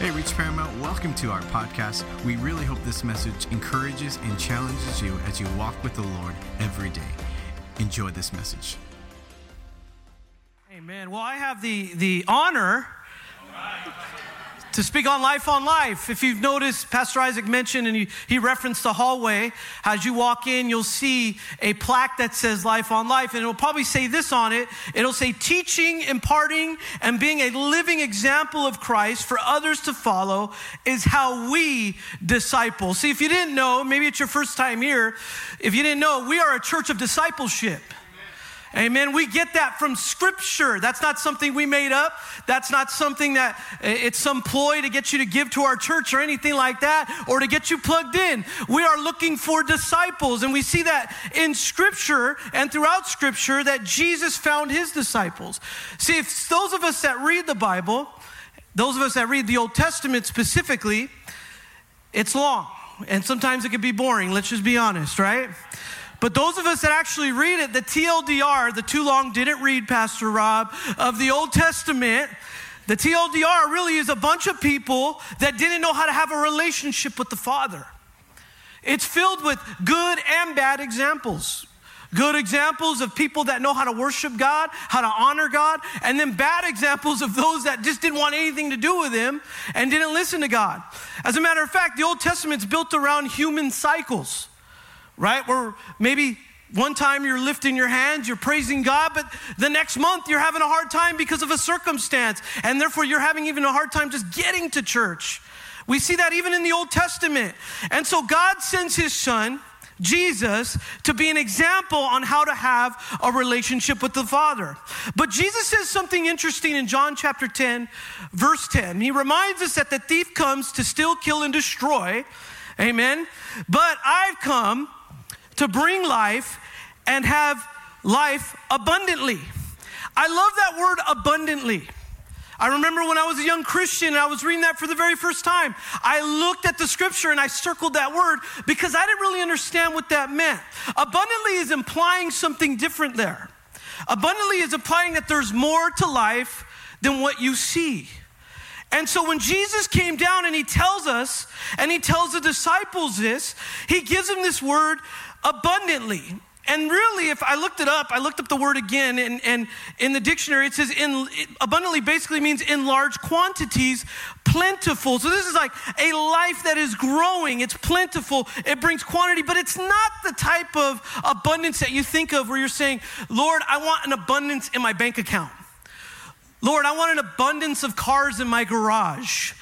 Hey, Reach Paramount, welcome to our podcast. We really hope this message encourages and challenges you as you walk with the Lord every day. Enjoy this message. Amen. Well, I have the, the honor to speak on life on life. If you've noticed, Pastor Isaac mentioned and he, he referenced the hallway. As you walk in, you'll see a plaque that says life on life, and it'll probably say this on it. It'll say teaching, imparting, and being a living example of Christ for others to follow is how we disciple. See, if you didn't know, maybe it's your first time here, if you didn't know, we are a church of discipleship. Amen. We get that from scripture. That's not something we made up. That's not something that eh, it's some ploy to get you to give to our church or anything like that or to get you plugged in. We are looking for disciples and we see that in scripture and throughout scripture that Jesus found his disciples. See, if those of us that read the Bible, those of us that read the Old Testament specifically, it's long and sometimes it can be boring. Let's just be honest, right? But those of us that actually read it, the TLDR, the too long didn't read, Pastor Rob, of the Old Testament, the TLDR really is a bunch of people that didn't know how to have a relationship with the Father. It's filled with good and bad examples. Good examples of people that know how to worship God, how to honor God, and then bad examples of those that just didn't want anything to do with Him and didn't listen to God. As a matter of fact, the Old Testament's built around human cycles right? Where maybe one time you're lifting your hands, you're praising God, but the next month you're having a hard time because of a circumstance, and therefore you're having even a hard time just getting to church. We see that even in the Old Testament. And so God sends his son, Jesus, to be an example on how to have a relationship with the Father. But Jesus says something interesting in John chapter 10, verse 10. He reminds us that the thief comes to steal, kill, and destroy. Amen. But I've come to bring life and have life abundantly. I love that word abundantly. I remember when I was a young Christian and I was reading that for the very first time. I looked at the scripture and I circled that word because I didn't really understand what that meant. Abundantly is implying something different there. Abundantly is implying that there's more to life than what you see. And so when Jesus came down and he tells us, and he tells the disciples this, he gives them this word abundantly. And really, if I looked it up, I looked up the word again, and, and in the dictionary it says in, abundantly basically means in large quantities, plentiful. So this is like a life that is growing. It's plentiful. It brings quantity, but it's not the type of abundance that you think of where you're saying, Lord, I want an abundance in my bank account. Lord, I want an abundance of cars in my garage.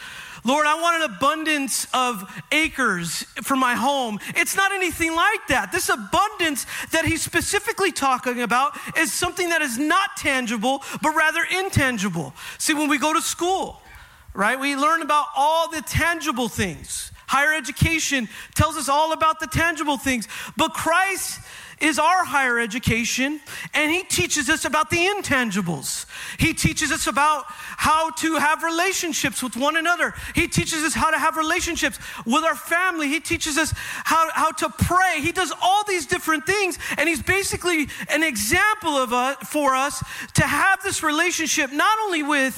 Lord, I want an abundance of acres for my home. It's not anything like that. This abundance that he's specifically talking about is something that is not tangible, but rather intangible. See, when we go to school, right, we learn about all the tangible things. Higher education tells us all about the tangible things, but Christ is our higher education, and he teaches us about the intangibles. He teaches us about how to have relationships with one another. He teaches us how to have relationships with our family. He teaches us how, how to pray. He does all these different things, and he's basically an example of uh, for us to have this relationship not only with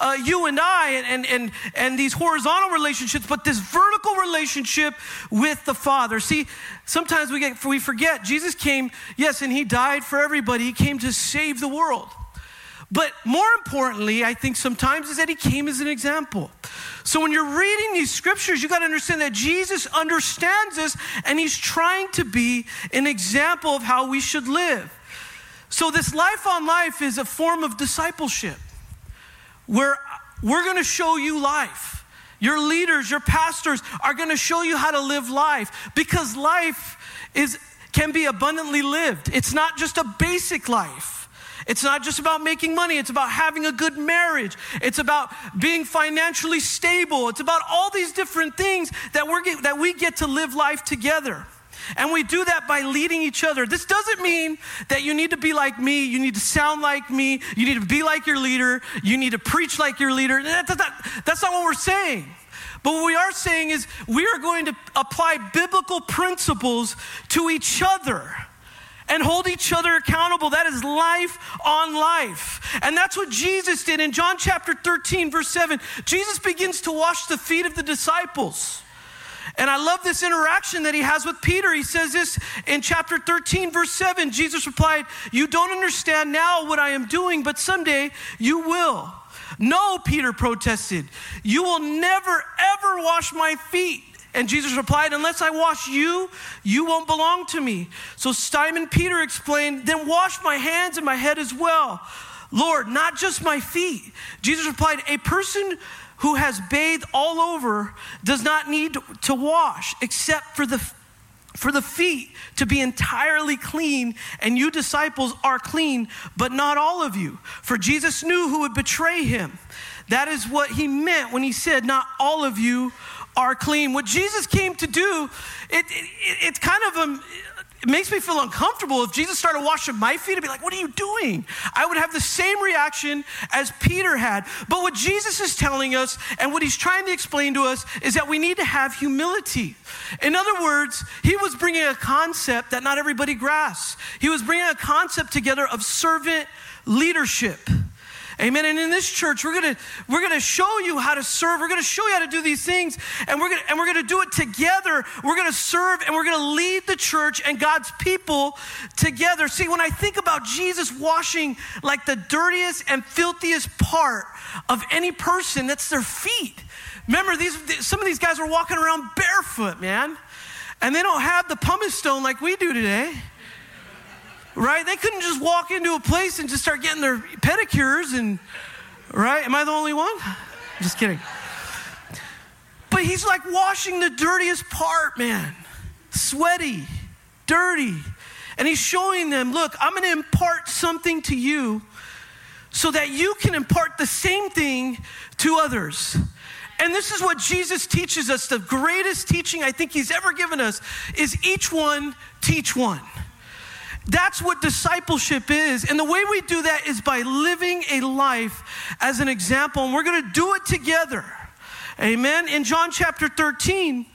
uh, you and I and, and, and, and these horizontal relationships, but this vertical relationship with the Father. See, sometimes we, get, we forget Jesus came, yes, and he died for everybody. He came to save the world. But more importantly, I think sometimes is that he came as an example. So when you're reading these scriptures, you got to understand that Jesus understands this and he's trying to be an example of how we should live. So this life on life is a form of discipleship where we're going to show you life. Your leaders, your pastors are going to show you how to live life because life is can be abundantly lived. It's not just a basic life. It's not just about making money, it's about having a good marriage. It's about being financially stable. It's about all these different things that, we're get, that we get to live life together. And we do that by leading each other. This doesn't mean that you need to be like me, you need to sound like me, you need to be like your leader, you need to preach like your leader. That, that, that, that's not what we're saying. But what we are saying is we are going to apply biblical principles to each other and hold each other accountable. That is life on life. And that's what Jesus did in John chapter 13, verse 7. Jesus begins to wash the feet of the disciples. And I love this interaction that he has with Peter. He says this in chapter 13, verse 7. Jesus replied, You don't understand now what I am doing, but someday you will. No, Peter protested, You will never, ever wash my feet. And Jesus replied, Unless I wash you, you won't belong to me. So Simon Peter explained, Then wash my hands and my head as well. Lord, not just my feet. Jesus replied, A person who has bathed all over does not need to wash except for the for the feet to be entirely clean, and you disciples are clean, but not all of you. For Jesus knew who would betray him. That is what he meant when he said, Not all of you are clean. What Jesus came to do, it, it, it's kind of a, it makes me feel uncomfortable. If Jesus started washing my feet, I'd be like, What are you doing? I would have the same reaction as Peter had. But what Jesus is telling us and what he's trying to explain to us is that we need to have humility. In other words, he was bringing a concept that not everybody grasps. He was bringing a concept together of servant leadership. Amen. And in this church, we're gonna we're gonna show you how to serve. We're gonna show you how to do these things, and we're gonna and we're gonna do it together. We're gonna serve and we're gonna lead the church and God's people together. See, when I think about Jesus washing like the dirtiest and filthiest part of any person, that's their feet. Remember, these some of these guys were walking around barefoot, man, and they don't have the pumice stone like we do today right? They couldn't just walk into a place and just start getting their pedicures and, right? Am I the only one? Just kidding. But he's like washing the dirtiest part, man. Sweaty, dirty. And he's showing them, look, I'm going to impart something to you so that you can impart the same thing to others. And this is what Jesus teaches us. The greatest teaching I think he's ever given us is each one teach one. That's what discipleship is. And the way we do that is by living a life as an example. And we're going to do it together. Amen. In John chapter 13,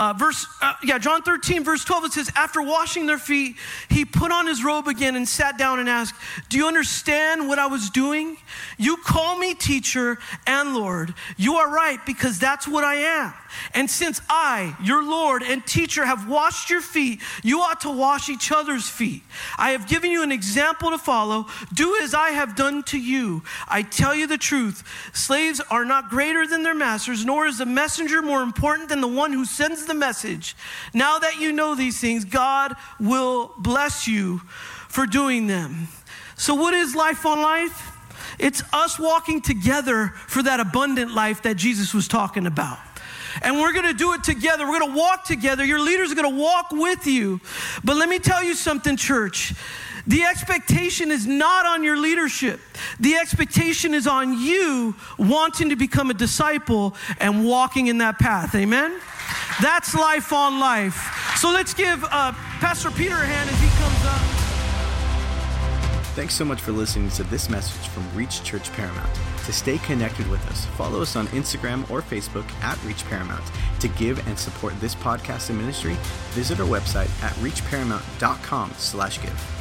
uh, verse, uh, yeah, John 13, verse 12, it says, After washing their feet, he put on his robe again and sat down and asked, Do you understand what I was doing? You call me teacher and Lord. You are right, because that's what I am. And since I, your Lord and teacher, have washed your feet, you ought to wash each other's feet. I have given you an example to follow. Do as I have done to you. I tell you the truth slaves are not greater than their masters, nor is the messenger more important than the one who sends the message. Now that you know these things, God will bless you for doing them. So, what is life on life? It's us walking together for that abundant life that Jesus was talking about. And we're gonna do it together. We're gonna walk together. Your leaders are gonna walk with you. But let me tell you something, church. The expectation is not on your leadership. The expectation is on you wanting to become a disciple and walking in that path. Amen? That's life on life. So let's give uh, Pastor Peter a hand as he comes up. Thanks so much for listening to this message from Reach Church Paramount. To stay connected with us, follow us on Instagram or Facebook at Reach Paramount. To give and support this podcast and ministry, visit our website at reachparamount.com slash give.